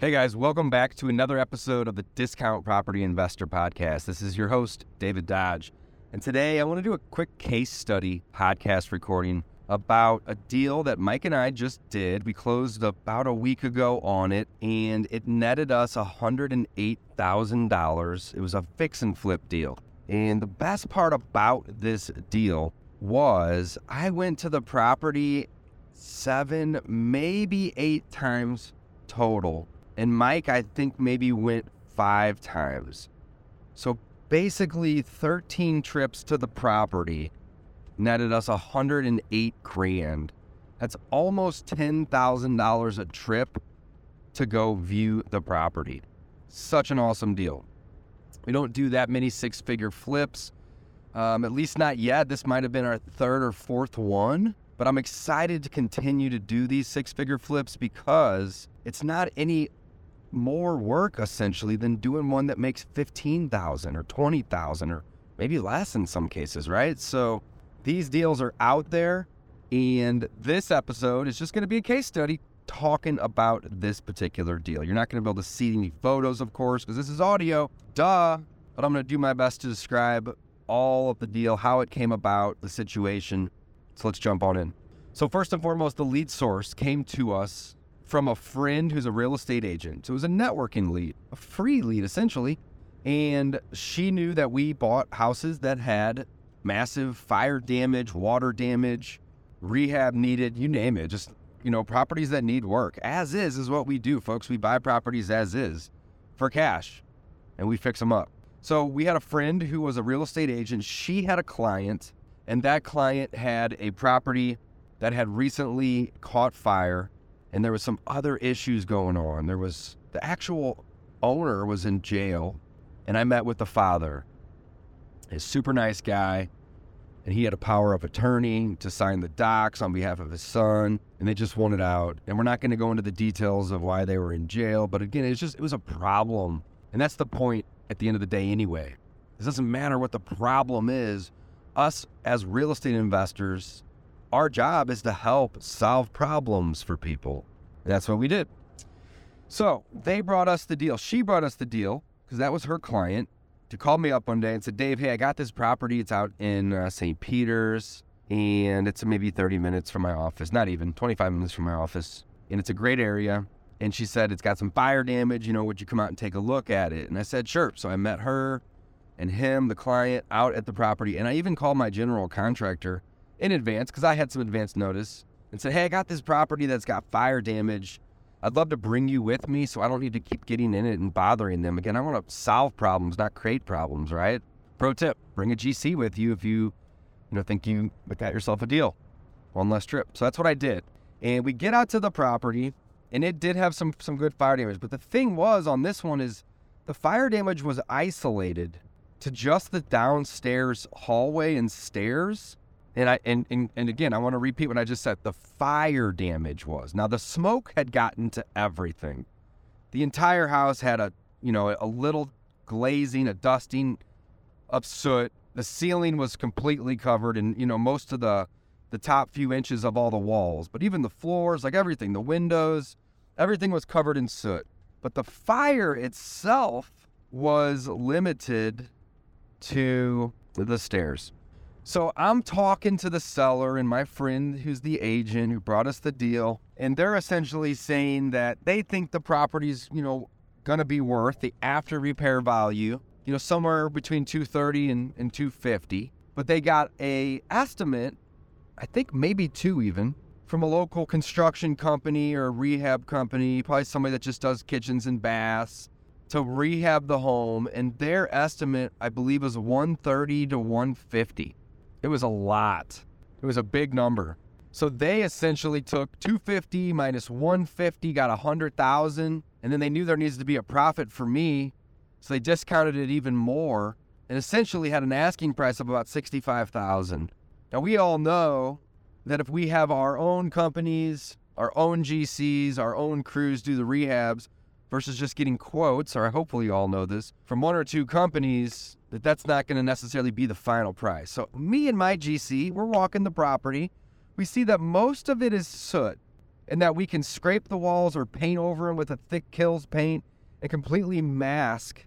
Hey guys, welcome back to another episode of the Discount Property Investor Podcast. This is your host, David Dodge. And today I want to do a quick case study podcast recording about a deal that Mike and I just did. We closed about a week ago on it and it netted us $108,000. It was a fix and flip deal. And the best part about this deal was I went to the property seven, maybe eight times total and Mike, I think, maybe went five times. So basically, 13 trips to the property netted us 108 grand. That's almost $10,000 a trip to go view the property. Such an awesome deal. We don't do that many six figure flips, um, at least not yet. This might have been our third or fourth one, but I'm excited to continue to do these six figure flips because it's not any more work essentially than doing one that makes 15,000 or 20,000 or maybe less in some cases, right? So these deals are out there and this episode is just going to be a case study talking about this particular deal. You're not going to be able to see any photos, of course, because this is audio. Duh. But I'm going to do my best to describe all of the deal, how it came about, the situation. So let's jump on in. So, first and foremost, the lead source came to us from a friend who's a real estate agent. So it was a networking lead, a free lead essentially. And she knew that we bought houses that had massive fire damage, water damage, rehab needed, you name it, just, you know, properties that need work. As is is what we do, folks. We buy properties as is for cash and we fix them up. So we had a friend who was a real estate agent. She had a client, and that client had a property that had recently caught fire and there was some other issues going on. There was the actual owner was in jail, and I met with the father. He's super nice guy, and he had a power of attorney to sign the docs on behalf of his son, and they just wanted out. And we're not going to go into the details of why they were in jail, but again, it's just it was a problem, and that's the point at the end of the day anyway. It doesn't matter what the problem is. Us as real estate investors our job is to help solve problems for people. That's what we did. So they brought us the deal. She brought us the deal because that was her client to call me up one day and said, Dave, hey, I got this property. It's out in uh, St. Peter's and it's maybe 30 minutes from my office, not even 25 minutes from my office. And it's a great area. And she said, it's got some fire damage. You know, would you come out and take a look at it? And I said, sure. So I met her and him, the client, out at the property. And I even called my general contractor in advance because I had some advance notice and said, Hey, I got this property that's got fire damage. I'd love to bring you with me so I don't need to keep getting in it and bothering them. Again, I want to solve problems, not create problems, right? Pro tip bring a GC with you if you, you know, think you got yourself a deal. One less trip. So that's what I did. And we get out to the property and it did have some some good fire damage. But the thing was on this one is the fire damage was isolated to just the downstairs hallway and stairs and I and, and and again, I want to repeat what I just said. The fire damage was. Now the smoke had gotten to everything. The entire house had a, you know, a little glazing, a dusting of soot. The ceiling was completely covered and, you know, most of the the top few inches of all the walls, but even the floors, like everything, the windows, everything was covered in soot. But the fire itself was limited to the stairs. So I'm talking to the seller and my friend who's the agent who brought us the deal, and they're essentially saying that they think the property's, you know, gonna be worth the after repair value, you know, somewhere between 230 and, and 250. But they got a estimate, I think maybe two even, from a local construction company or rehab company, probably somebody that just does kitchens and baths to rehab the home, and their estimate, I believe, was 130 to 150. It was a lot. It was a big number. So they essentially took 250 minus 150, got 100,000, and then they knew there needs to be a profit for me, so they discounted it even more and essentially had an asking price of about 65,000. Now we all know that if we have our own companies, our own GCs, our own crews do the rehabs versus just getting quotes, or hopefully you all know this, from one or two companies, that that's not going to necessarily be the final price. So me and my GC, we're walking the property we see that most of it is soot and that we can scrape the walls or paint over them with a thick Kilz paint and completely mask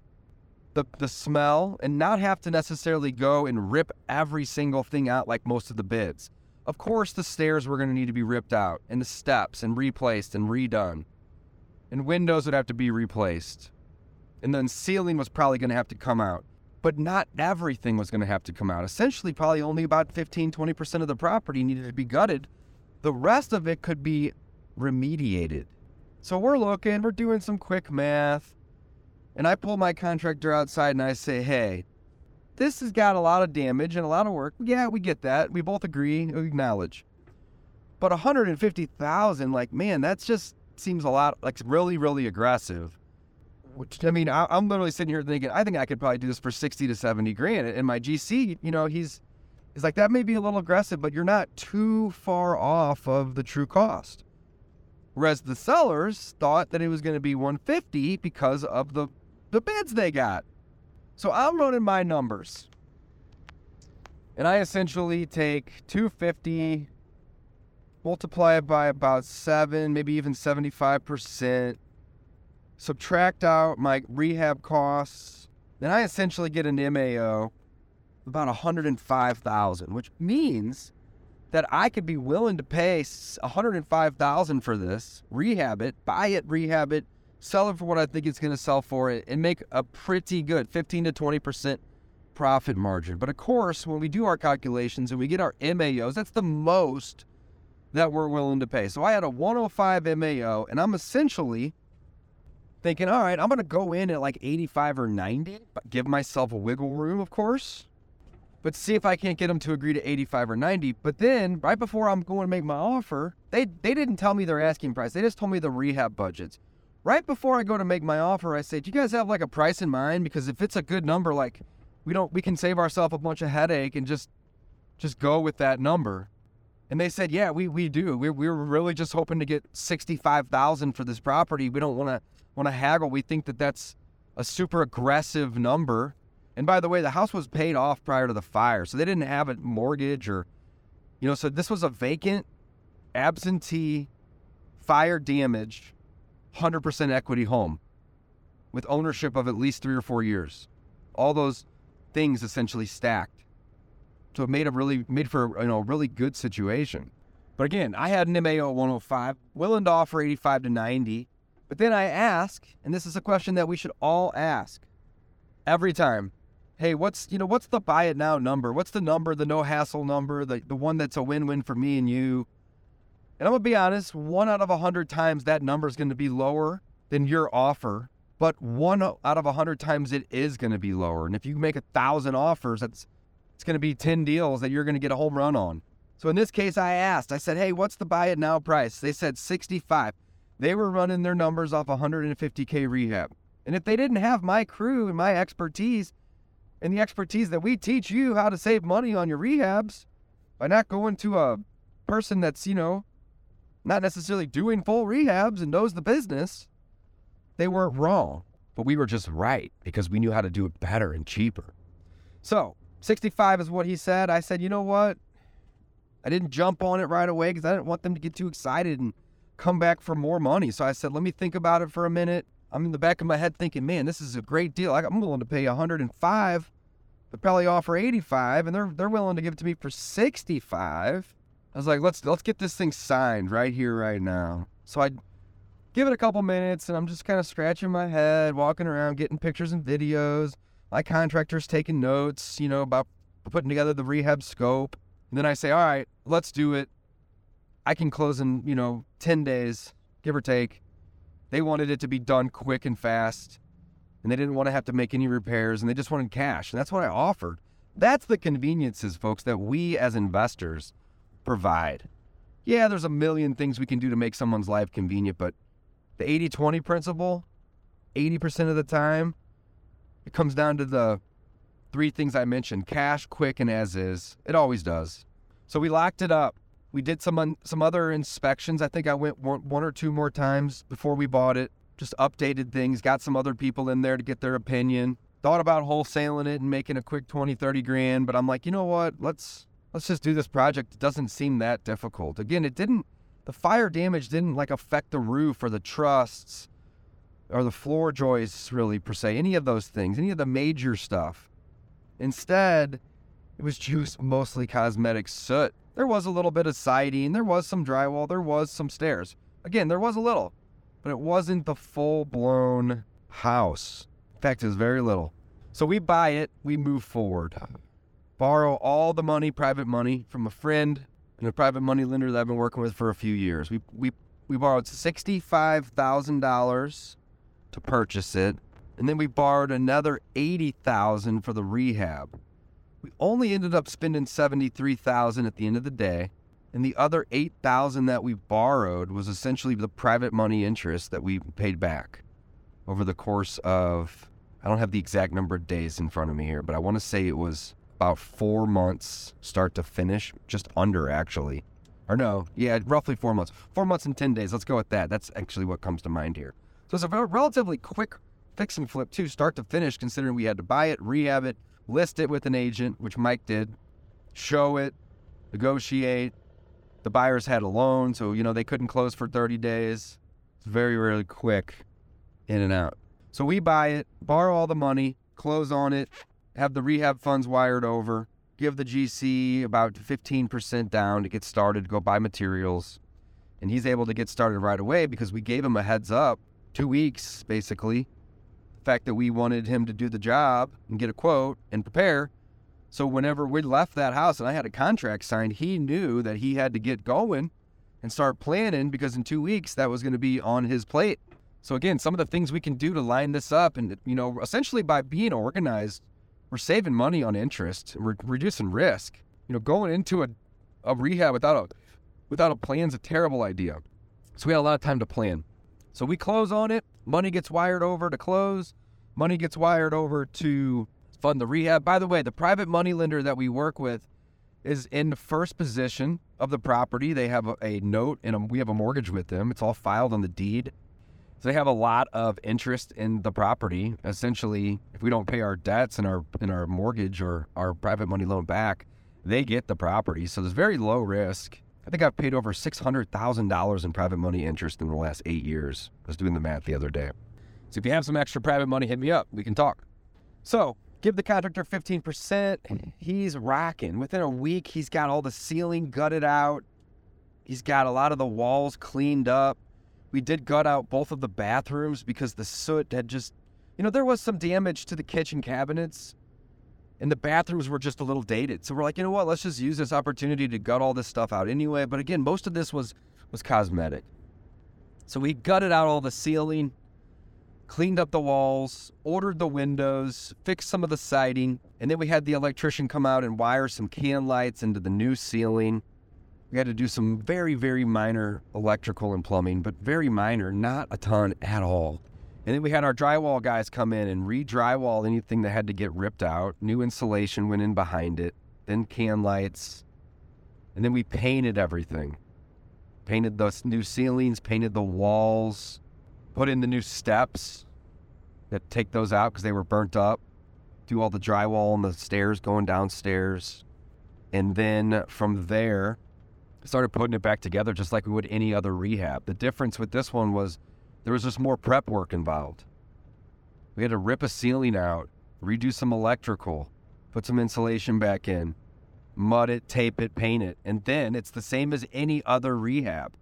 the, the smell and not have to necessarily go and rip every single thing out like most of the bids. Of course, the stairs were going to need to be ripped out and the steps and replaced and redone. And windows would have to be replaced. And then ceiling was probably going to have to come out but not everything was going to have to come out. Essentially, probably only about 15, 20% of the property needed to be gutted. The rest of it could be remediated. So we're looking, we're doing some quick math. And I pull my contractor outside and I say, hey, this has got a lot of damage and a lot of work. Yeah, we get that. We both agree, we acknowledge. But 150,000, like, man, that's just seems a lot, like, really, really aggressive which I mean, I, am literally sitting here thinking, I think I could probably do this for 60 to 70 grand. And my GC, you know, he's, he's like, that may be a little aggressive, but you're not too far off of the true cost. Whereas the sellers thought that it was going to be 150 because of the, the bids they got. So I'm running my numbers. And I essentially take 250, multiply it by about seven, maybe even 75% subtract out my rehab costs, then I essentially get an MAO about 105,000, which means that I could be willing to pay 105,000 for this, rehab it, buy it, rehab it, sell it for what I think it's going to sell for it and make a pretty good 15 to 20% profit margin. But of course, when we do our calculations and we get our MAOs, that's the most that we're willing to pay. So I had a 105 MAO and I'm essentially thinking, all right, I'm going to go in at like 85 or 90, but give myself a wiggle room, of course, but see if I can't get them to agree to 85 or 90. But then, right before I'm going to make my offer, they, they didn't tell me their asking price. They just told me the rehab budgets. Right before I go to make my offer, I say, do you guys have like a price in mind? Because if it's a good number, like we don't, we can save ourselves a bunch of headache and just, just go with that number. And they said, yeah, we, we do. We're, we're really just hoping to get 65,000 for this property. We don't want to want to haggle. We think that that's a super aggressive number. And by the way, the house was paid off prior to the fire, so they didn't have a mortgage or, you know, so this was a vacant, absentee, fire damaged, 100% equity home with ownership of at least three or four years. All those things essentially stacked. So it made a really made for you know a really good situation. But again, I had an MAO 105, willing to offer 85 to 90. But then I ask, and this is a question that we should all ask every time. Hey, what's you know what's the buy it now number? What's the number, the no hassle number, the, the one that's a win-win for me and you? And I'm gonna be honest, one out of a hundred times that number is gonna be lower than your offer, but one out of a hundred times it is gonna be lower. And if you make a thousand offers, that's it's gonna be 10 deals that you're gonna get a home run on. So in this case, I asked, I said, hey, what's the buy it now price? They said 65. They were running their numbers off 150K rehab. And if they didn't have my crew and my expertise and the expertise that we teach you how to save money on your rehabs by not going to a person that's, you know, not necessarily doing full rehabs and knows the business, they weren't wrong. But we were just right because we knew how to do it better and cheaper. So 65 is what he said. I said, you know what? I didn't jump on it right away because I didn't want them to get too excited and come back for more money. So I said, let me think about it for a minute. I'm in the back of my head thinking, man, this is a great deal. I'm willing to pay 105. They probably offer 85, and they're they're willing to give it to me for 65. I was like, let's let's get this thing signed right here, right now. So I give it a couple minutes, and I'm just kind of scratching my head, walking around, getting pictures and videos. My contractor's taking notes, you know, about putting together the rehab scope. And then I say, all right, let's do it. I can close in, you know, 10 days, give or take. They wanted it to be done quick and fast, and they didn't want to have to make any repairs, and they just wanted cash. And that's what I offered. That's the conveniences, folks, that we as investors provide. yeah, there's a million things we can do to make someone's life convenient, but the 80 20 principle, 80% of the time, it comes down to the three things I mentioned cash, quick, and as is. It always does. So we locked it up. We did some un- some other inspections. I think I went one, or two more times before we bought it. Just updated things, got some other people in there to get their opinion. Thought about wholesaling it and making a quick 20, 30 grand, but I'm like, you know what? Let's let's just do this project. It doesn't seem that difficult. Again, it didn't the fire damage didn't like affect the roof or the trusses or the floor joists really per se, any of those things, any of the major stuff. Instead, it was just mostly cosmetic soot. There was a little bit of siding, there was some drywall, there was some stairs. Again, there was a little, but it wasn't the full blown house. In fact, it was very little. So we buy it, we move forward. Borrow all the money, private money, from a friend and a private money lender that I've been working with for a few years. We we we borrowed sixty-five thousand dollars to purchase it, and then we borrowed another eighty thousand for the rehab. We only ended up spending seventy-three thousand at the end of the day, and the other eight thousand that we borrowed was essentially the private money interest that we paid back over the course of I don't have the exact number of days in front of me here, but I want to say it was about four months start to finish, just under actually. Or no, yeah, roughly four months. Four months and 10 days. Let's go with that. That's actually what comes to mind here. So it's a relatively quick fix and flip, too, start to finish, considering we had to buy it, rehab it, list it with an agent, which Mike did, show it, negotiate. The buyers had a loan, so, you know, they couldn't close for 30 days. It's very, really quick in and out. So we buy it, borrow all the money, close on it, have the rehab funds wired over, give the GC about 15% down to get started, go buy materials. And he's able to get started right away because we gave him a heads up two weeks, basically. The fact that we wanted him to do the job and get a quote and prepare. So whenever we left that house and I had a contract signed, he knew that he had to get going and start planning because in two weeks that was going to be on his plate. So again, some of the things we can do to line this up and you know, essentially by being organized, we're saving money on interest, we're reducing risk. You know, going into a, a rehab without a without a plan is a terrible idea. So we had a lot of time to plan. So we close on it. Money gets wired over to close. Money gets wired over to fund the rehab. By the way, the private money lender that we work with is in the first position of the property. They have a, a note and a, we have a mortgage with them. It's all filed on the deed. So they have a lot of interest in the property. Essentially, if we don't pay our debts and our in our mortgage or our private money loan back, they get the property. So there's very low risk. I think I've paid over $600,000 in private money interest in the last eight years. I was doing the math the other day. So if you have some extra private money, hit me up. We can talk. So give the contractor 15%. He's rocking. Within a week, he's got all the ceiling gutted out. He's got a lot of the walls cleaned up. We did gut out both of the bathrooms because the soot had just, you know, there was some damage to the kitchen cabinets and the bathrooms were just a little dated. So we're like, you know what? Let's just use this opportunity to gut all this stuff out anyway. But again, most of this was was cosmetic. So we gutted out all the ceiling, cleaned up the walls, ordered the windows, fixed some of the siding, and then we had the electrician come out and wire some can lights into the new ceiling. We had to do some very, very minor electrical and plumbing, but very minor, not a ton at all. And then we had our drywall guys come in and re drywall anything that had to get ripped out. New insulation went in behind it, then can lights. And then we painted everything. Painted the new ceilings, painted the walls, put in the new steps that take those out because they were burnt up. Do all the drywall on the stairs going downstairs. And then from there, started putting it back together just like we would any other rehab. The difference with this one was there was just more prep work involved. We had to rip a ceiling out, redo some electrical, put some insulation back in, mud it, tape it, paint it, and then it's the same as any other rehab.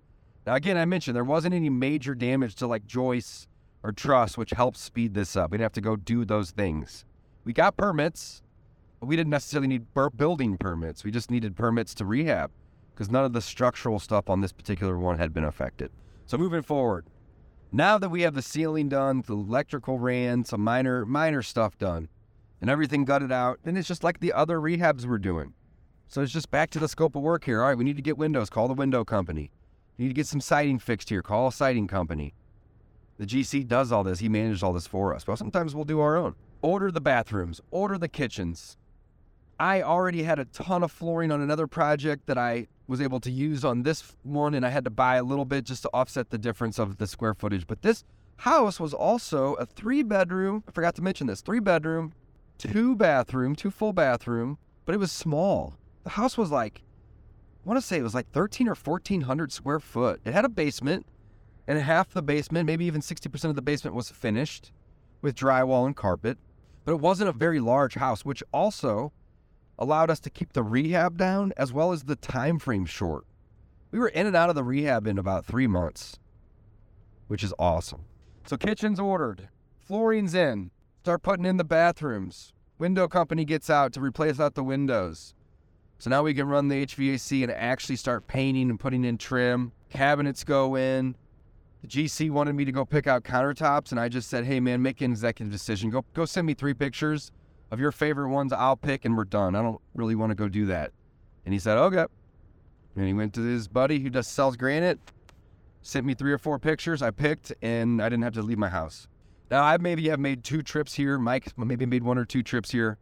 Now, again, I mentioned there wasn't any major damage to like joists or truss, which helps speed this up. We didn't have to go do those things. We got permits, but we didn't necessarily need building permits. We just needed permits to rehab because none of the structural stuff on this particular one had been affected. So moving forward, now that we have the ceiling done, the electrical ran, some minor minor stuff done, and everything gutted out, then it's just like the other rehabs we're doing. So it's just back to the scope of work here. All right, we need to get windows. Call the window company. You need to get some siding fixed here. Call a siding company. The GC does all this. He manages all this for us. But sometimes we'll do our own. Order the bathrooms. Order the kitchens. I already had a ton of flooring on another project that I was able to use on this one, and I had to buy a little bit just to offset the difference of the square footage. But this house was also a three bedroom. I forgot to mention this three bedroom, two bathroom, two full bathroom, but it was small. The house was like, I want to say it was like 13 or 1400 square foot. It had a basement, and half the basement, maybe even 60% of the basement was finished with drywall and carpet. But it wasn't a very large house, which also allowed us to keep the rehab down as well as the time frame short. We were in and out of the rehab in about three months, which is awesome. So kitchen's ordered, flooring's in, start putting in the bathrooms. Window company gets out to replace out the windows. So now we can run the HVAC and actually start painting and putting in trim. Cabinets go in. The GC wanted me to go pick out countertops, and I just said, "Hey man, make an executive decision. Go go send me three pictures of your favorite ones. I'll pick, and we're done. I don't really want to go do that." And he said, "Okay." And he went to his buddy who just sells granite, sent me three or four pictures. I picked, and I didn't have to leave my house. Now I maybe have made two trips here. Mike maybe made one or two trips here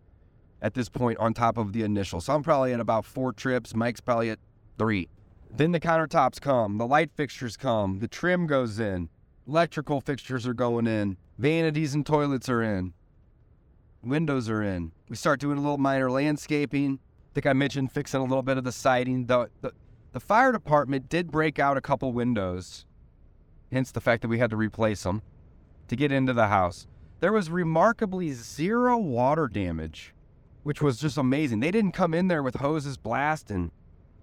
at this point on top of the initial. So I'm probably at about four trips. Mike's probably at three. Then the countertops come, the light fixtures come, the trim goes in, electrical fixtures are going in, vanities and toilets are in, windows are in. We start doing a little minor landscaping. I think I mentioned fixing a little bit of the siding. The, the, the fire department did break out a couple windows, hence the fact that we had to replace them to get into the house. There was remarkably zero water damage, which was just amazing. They didn't come in there with hoses blasting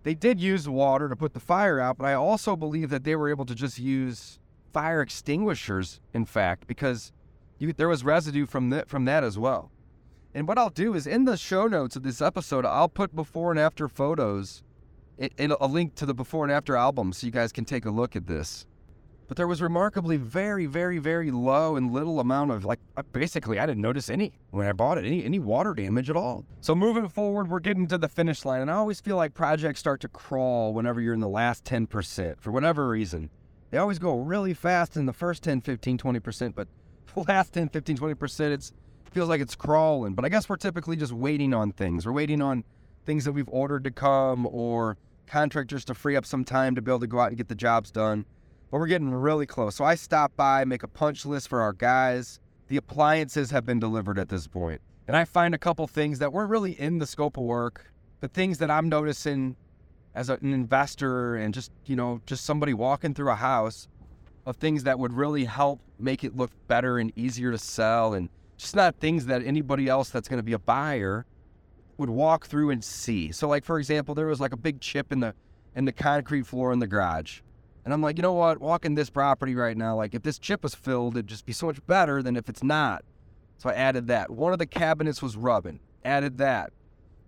they did use water to put the fire out, but I also believe that they were able to just use fire extinguishers, in fact, because you, there was residue from, the, from that as well. And what I'll do is in the show notes of this episode, I'll put before and after photos and a link to the before and after album so you guys can take a look at this but there was remarkably very, very, very low and little amount of like basically I didn't notice any when I bought it, any any water damage at all. So moving forward, we're getting to the finish line, and I always feel like projects start to crawl whenever you're in the last 10% for whatever reason. They always go really fast in the first 10, 15, 20%, but the last 10, 15, 20%, it's feels like it's crawling. But I guess we're typically just waiting on things. We're waiting on things that we've ordered to come or contractors to free up some time to be able to go out and get the jobs done but we're getting really close. So I stop by, make a punch list for our guys. The appliances have been delivered at this point. And I find a couple things that weren't really in the scope of work, but things that I'm noticing as an investor and just, you know, just somebody walking through a house of things that would really help make it look better and easier to sell and just not things that anybody else that's going to be a buyer would walk through and see. So like for example, there was like a big chip in the in the concrete floor in the garage. And I'm like, you know what? Walking this property right now, like if this chip was filled, it'd just be so much better than if it's not. So I added that. One of the cabinets was rubbing. Added that.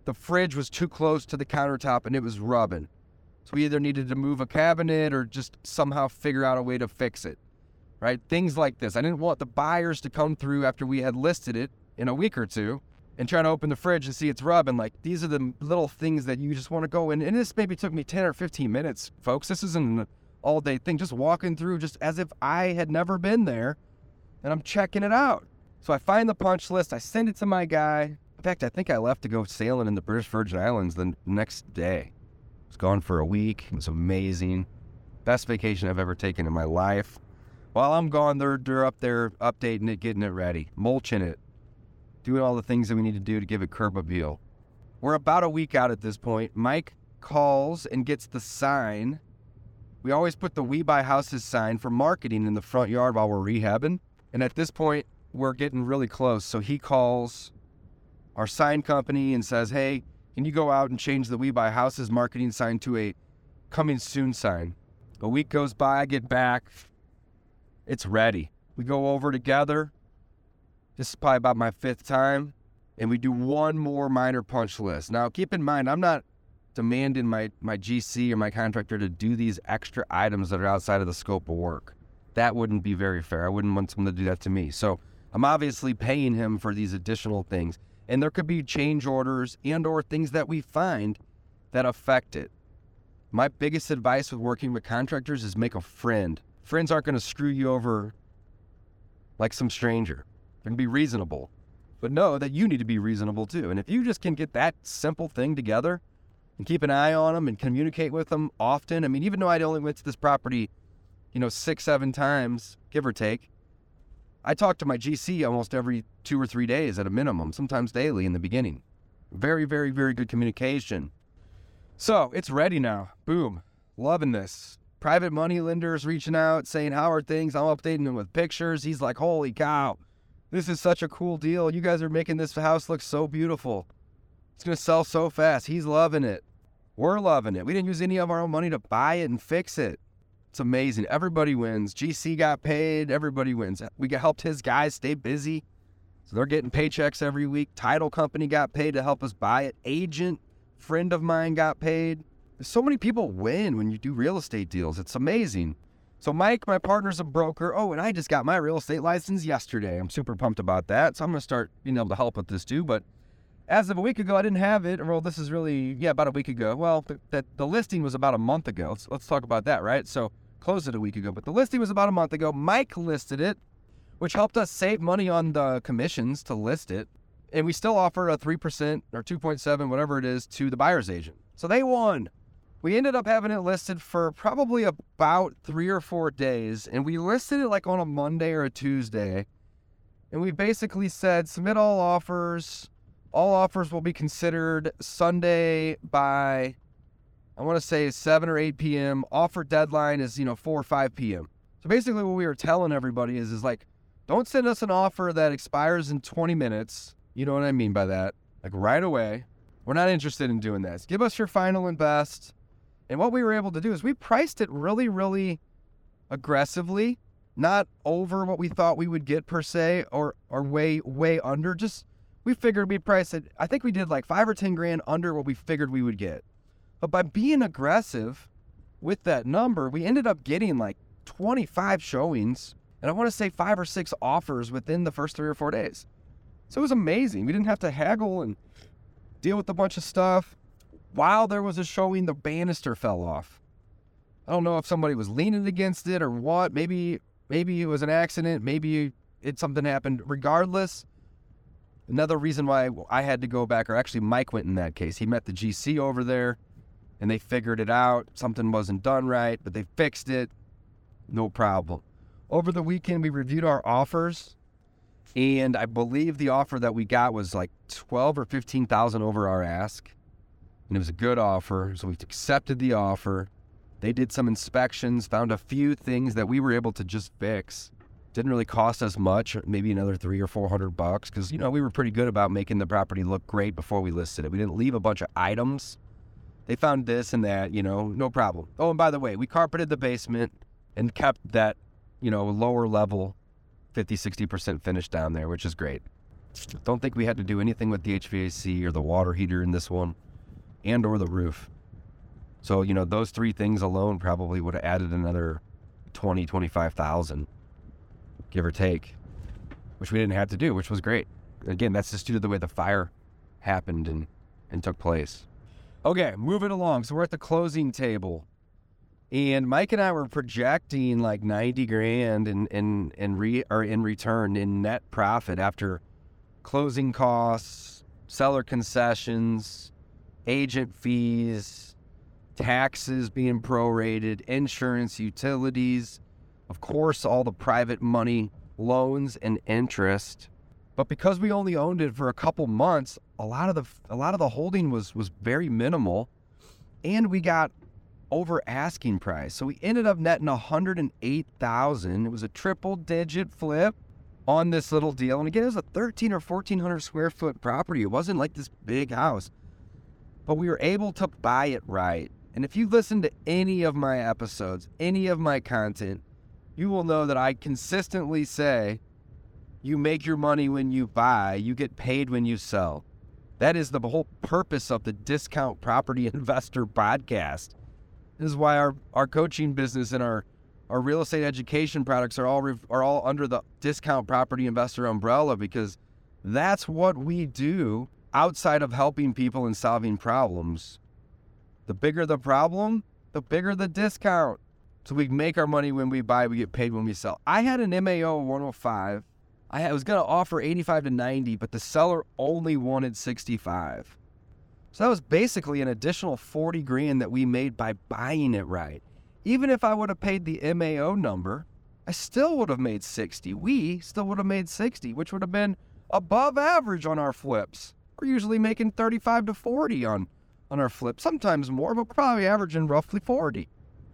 The fridge was too close to the countertop and it was rubbing. So we either needed to move a cabinet or just somehow figure out a way to fix it. Right? Things like this. I didn't want the buyers to come through after we had listed it in a week or two and trying to open the fridge and see it's rubbing. Like these are the little things that you just want to go in. And this maybe took me 10 or 15 minutes, folks. This isn't an all day thing, just walking through just as if I had never been there and I'm checking it out. So I find the punch list, I send it to my guy. In fact, I think I left to go sailing in the British Virgin Islands the next day. I was gone for a week. It was amazing. Best vacation I've ever taken in my life. While I'm gone, they're, they're up there updating it, getting it ready, mulching it, doing all the things that we need to do to give it curb appeal. We're about a week out at this point. Mike calls and gets the sign we always put the We Buy Houses sign for marketing in the front yard while we're rehabbing. And at this point, we're getting really close. So he calls our sign company and says, Hey, can you go out and change the We Buy Houses marketing sign to a coming soon sign? A week goes by, I get back. It's ready. We go over together. This is probably about my fifth time. And we do one more minor punch list. Now, keep in mind, I'm not demanding my, my GC or my contractor to do these extra items that are outside of the scope of work. That wouldn't be very fair. I wouldn't want someone to do that to me. So I'm obviously paying him for these additional things. And there could be change orders and or things that we find that affect it. My biggest advice with working with contractors is make a friend. Friends aren't going to screw you over like some stranger. They're going to be reasonable. But know that you need to be reasonable too. And if you just can get that simple thing together and keep an eye on them and communicate with them often, I mean, even though I'd only went to this property, you know, six, seven times, give or take, I talked to my GC almost every two or three days at a minimum, sometimes daily in the beginning. Very, very, very good communication. So it's ready now. Boom. Loving this. Private money lenders reaching out saying, How are things? I'm updating him with pictures. He's like, Holy cow. This is such a cool deal. You guys are making this house look so beautiful. It's going to sell so fast. He's loving it. We're loving it. We didn't use any of our own money to buy it and fix it. It's amazing. Everybody wins. GC got paid. Everybody wins. We helped his guys stay busy. So they're getting paychecks every week. Title company got paid to help us buy it. Agent, friend of mine got paid. So many people win when you do real estate deals. It's amazing. So Mike, my partner's a broker. Oh, and I just got my real estate license yesterday. I'm super pumped about that. So I'm going to start being able to help with this too. But as of a week ago, I didn't have it. Well, this is really yeah, about a week ago. Well, the, the, listing was about a month ago. Let's let's talk about that, right? So closed it a week ago, but the listing was about a month ago. Mike listed it, which helped us save money on the commissions to list it, and we still offer a three percent or two point seven, whatever it is, to the buyer's agent. So they won. We ended up having it listed for probably about three or four days, and we listed it like on a Monday or a Tuesday. And we basically said submit all offers. All offers will be considered Sunday by, I want to say 7 or 8 p.m. Offer deadline is, you know, 4 or 5 p.m. So basically, what we were telling everybody is, is like, don't send us an offer that expires in 20 minutes. You know what I mean by that? Like right away. We're not interested in doing this. Give us your final and best. And what we were able to do is we priced it really, really aggressively, not over what we thought we would get per se, or or way, way under. Just we figured we'd price it. I think we did like five or ten grand under what we figured we would get. But by being aggressive with that number, we ended up getting like 25 showings, and I want to say five or six offers within the first three or four days. So it was amazing. We didn't have to haggle and deal with a bunch of stuff while there was a showing, the banister fell off. I don't know if somebody was leaning against it or what. Maybe maybe it was an accident. Maybe it something happened. Regardless, another reason why I had to go back, or actually Mike went in that case. He met the GC over there, and they figured it out. Something wasn't done right, but they fixed it. No problem. Over the weekend, we reviewed our offers, and I believe the offer that we got was like twelve or fifteen thousand over our ask and it was a good offer. So we accepted the offer. They did some inspections, found a few things that we were able to just fix. Didn't really cost us much, maybe another three or four hundred bucks, because you know we were pretty good about making the property look great before we listed it. We didn't leave a bunch of items. They found this and that, you know, no problem. Oh, and by the way, we carpeted the basement and kept that, you know, lower level 50, 60% finish down there, which is great. Don't think we had to do anything with the HVAC or the water heater in this one and or the roof. So, you know, those three things alone probably would have added another 20, 25,000, give or take, which we didn't have to do, which was great. Again, that's just due to the way the fire happened and, and took place. Okay, moving along. So we're at the closing table. And Mike and I were projecting like 90 grand in, in, in, re, or in return in net profit after closing costs, seller concessions, agent fees, taxes being prorated, insurance, utilities, of course, all the private money, loans, and interest. But because we only owned it for a couple months, a lot of the a lot of the holding was was very minimal, and we got over asking price. So we ended up netting 108,000. It was a triple digit flip on this little deal. And again, it was a 13 or 1400 square foot property. It wasn't like this big house but we were able to buy it right. And if you listen to any of my episodes, any of my content, you will know that I consistently say you make your money when you buy, you get paid when you sell. That is the whole purpose of the Discount Property Investor podcast. This is why our, our coaching business and our, our real estate education products are all are all under the Discount Property Investor umbrella because that's what we do outside of helping people and solving problems, The bigger the problem, the bigger the discount. So we make our money when we buy, we get paid when we sell. I had an MAO 105. I was going to offer 85 to 90, but the seller only wanted 65. So that was basically an additional 40 grand that we made by buying it right. Even if I would have paid the MAO number, I still would have made 60. We still would have made 60, which would have been above average on our flips. We're usually making 35 to 40 on, on our flips, sometimes more, but we're probably averaging roughly 40.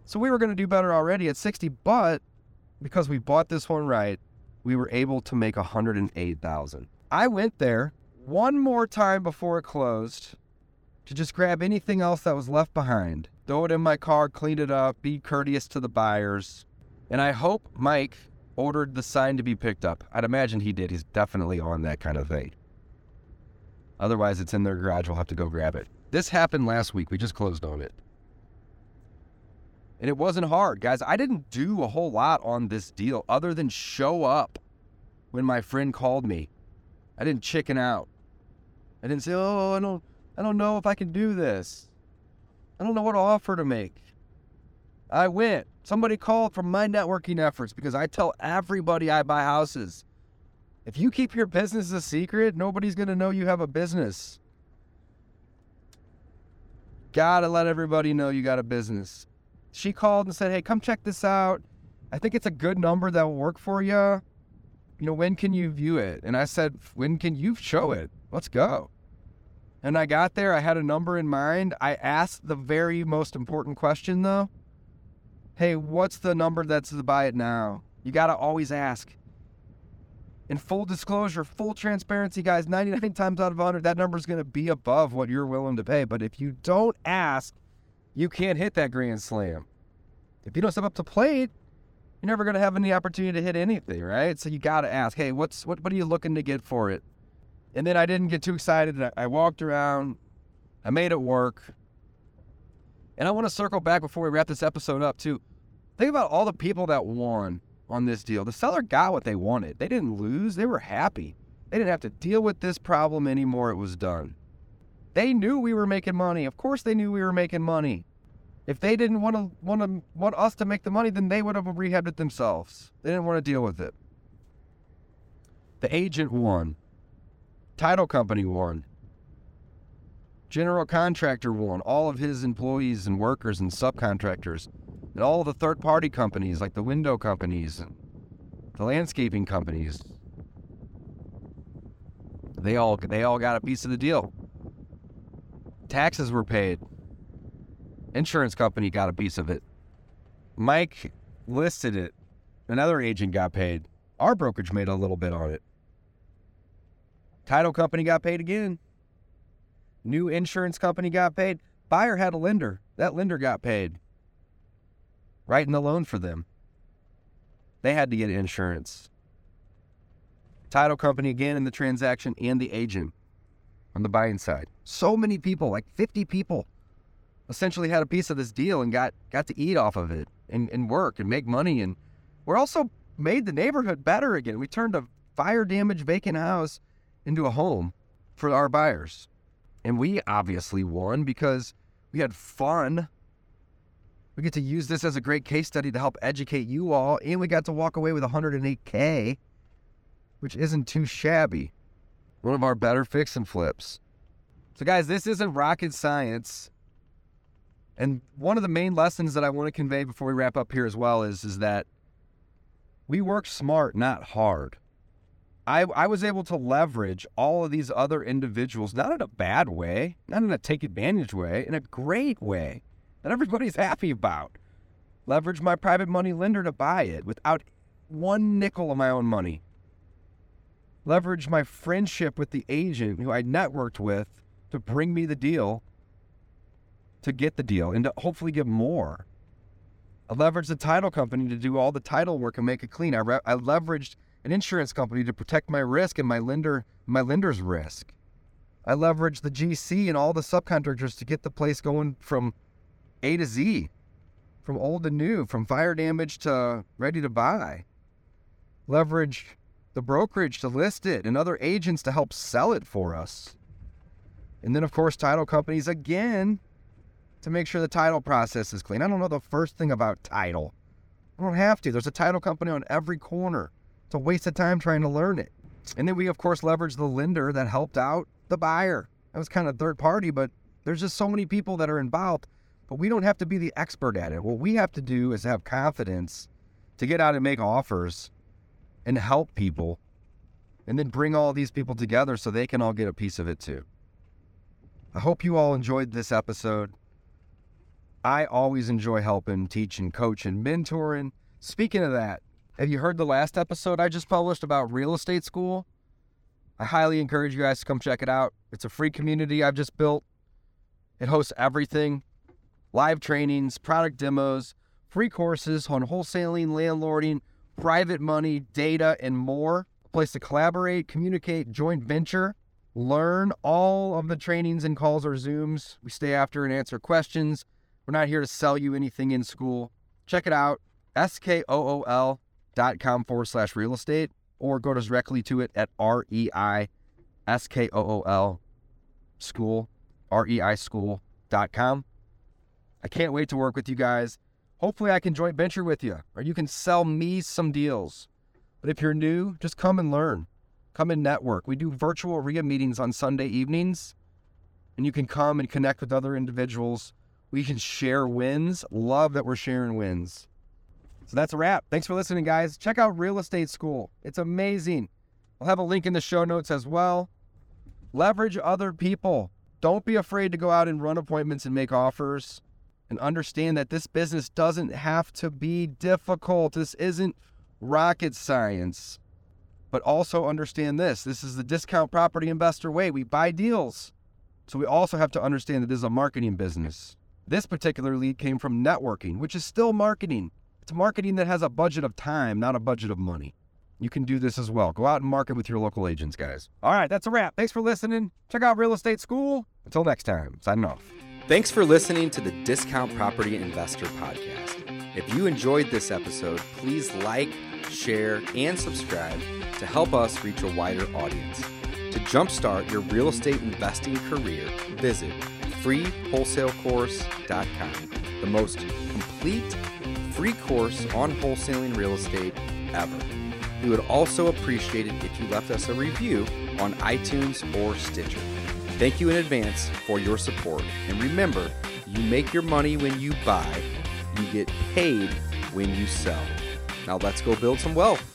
So we were going to do better already at 60, but because we bought this one right, we were able to make 108,000. I went there one more time before it closed to just grab anything else that was left behind, throw it in my car, clean it up, be courteous to the buyers. And I hope Mike ordered the sign to be picked up. I'd imagine he did. He's definitely on that kind of thing. Otherwise, it's in their garage. We'll have to go grab it. This happened last week. We just closed on it. And it wasn't hard, guys. I didn't do a whole lot on this deal other than show up when my friend called me. I didn't chicken out. I didn't say, "Oh, I don't I don't know if I can do this. I don't know what offer to make." I went. Somebody called from my networking efforts because I tell everybody I buy houses. If you keep your business a secret, nobody's going to know you have a business. Gotta let everybody know you got a business she called and said, Hey, come check this out. I think it's a good number that will work for you. You know, when can you view it? And I said, When can you show it? Let's go. And I got there, I had a number in mind. I asked the very most important question though. Hey, what's the number that's to buy it now? You got to always ask. In full disclosure, full transparency, guys, 99 times out of 100, that number is going to be above what you're willing to pay. But if you don't ask, you can't hit that grand slam. If you don't step up to plate, you're never going to have any opportunity to hit anything, right? So you got to ask, hey, what's what what are you looking to get for it? And then I didn't get too excited. I, I walked around, I made it work. And I want to circle back before we wrap this episode up too. Think about all the people that won on this deal. The seller got what they wanted. They didn't lose. They were happy. They didn't have to deal with this problem anymore. It was done. They knew we were making money. Of course, they knew we were making money. If they didn't want to want to want us to make the money, then they would have rehabbed it themselves. They didn't want to deal with it. The agent won. Title company won. General contractor won. All of his employees and workers and subcontractors, and all the third party companies like the window companies and the landscaping companies. They all they all got a piece of the deal taxes were paid. Insurance company got a piece of it. Mike listed it. Another agent got paid. Our brokerage made a little bit on it. Title company got paid again. New insurance company got paid. Buyer had a lender. That lender got paid. Writing the loan for them. They had to get insurance. Title company again in the transaction and the agent on the buying side. So many people, like 50 people, essentially had a piece of this deal and got got to eat off of it and, and work and make money. And we're also made the neighborhood better again. We turned a fire damaged vacant house into a home for our buyers. And we obviously won because we had fun. We get to use this as a great case study to help educate you all, and we got to walk away with 108K, which isn't too shabby one of our better fix and flips. So, guys, this isn't rocket science. And one of the main lessons that I want to convey before we wrap up here as well is, is that we work smart, not hard. I, I was able to leverage all of these other individuals, not in a bad way, not in a take advantage way, in a great way that everybody's happy about. Leverage my private money lender to buy it without one nickel of my own money leverage my friendship with the agent who I networked with to bring me the deal, to get the deal, and to hopefully get more. I leveraged the title company to do all the title work and make it clean. I, re- I leveraged an insurance company to protect my risk and my lender my lender's risk. I leveraged the GC and all the subcontractors to get the place going from A to Z, from old to new, from fire damage to ready to buy. Leverage the brokerage to list it and other agents to help sell it for us. And then, of course, title companies again to make sure the title process is clean. I don't know the first thing about title. I don't have to. There's a title company on every corner. It's a waste of time trying to learn it. And then we, of course, leverage the lender that helped out the buyer. That was kind of third party, but there's just so many people that are involved. But we don't have to be the expert at it. What we have to do is have confidence to get out and make offers and help people and then bring all these people together so they can all get a piece of it too. I hope you all enjoyed this episode. I always enjoy helping, teaching, coaching, mentoring. Speaking of that, have you heard the last episode I just published about real estate Skool? I highly encourage you guys to come check it out. It's a free community I've just built. It hosts everything live trainings, product demos, free courses on wholesaling, landlording, private money, data, and more. A place to collaborate, communicate, joint venture, learn all of the trainings and calls or Zooms. We stay after and answer questions. We're not here to sell you anything in Skool. Check it out, skool dot com forward slash real estate, or go directly to it at R E I S K O O L school, R E I. I can't wait to work with you guys. Hopefully, I can joint venture with you, or you can sell me some deals. But if you're new, just come and learn. Come and network. We do virtual RIA meetings on Sunday evenings, and you can come and connect with other individuals. We can share wins. Love that we're sharing wins. So that's a wrap. Thanks for listening, guys. Check out Real Estate Skool, it's amazing. I'll have a link in the show notes as well. Leverage other people. Don't be afraid to go out and run appointments and make offers and understand that this business doesn't have to be difficult. This isn't rocket science. But also understand this this is the discount property investor way. We buy deals. So we also have to understand that this is a marketing business. This particular lead came from networking, which is still marketing. It's marketing that has a budget of time, not a budget of money. You can do this as well. Go out and market with your local agents, guys. All right, that's a wrap. Thanks for listening. Check out Real Estate Skool. Until next time, signing off. Thanks for listening to the Discount Property Investor Podcast. If you enjoyed this episode, please like, share, and subscribe to help us reach a wider audience. To jumpstart your real estate investing career, visit freewholesalecourse.com, the most complete free course on wholesaling real estate ever. We would also appreciate it if you left us a review on iTunes or Stitcher. Thank you in advance for your support. And remember, you make your money when you buy, you get paid when you sell. Now let's go build some wealth.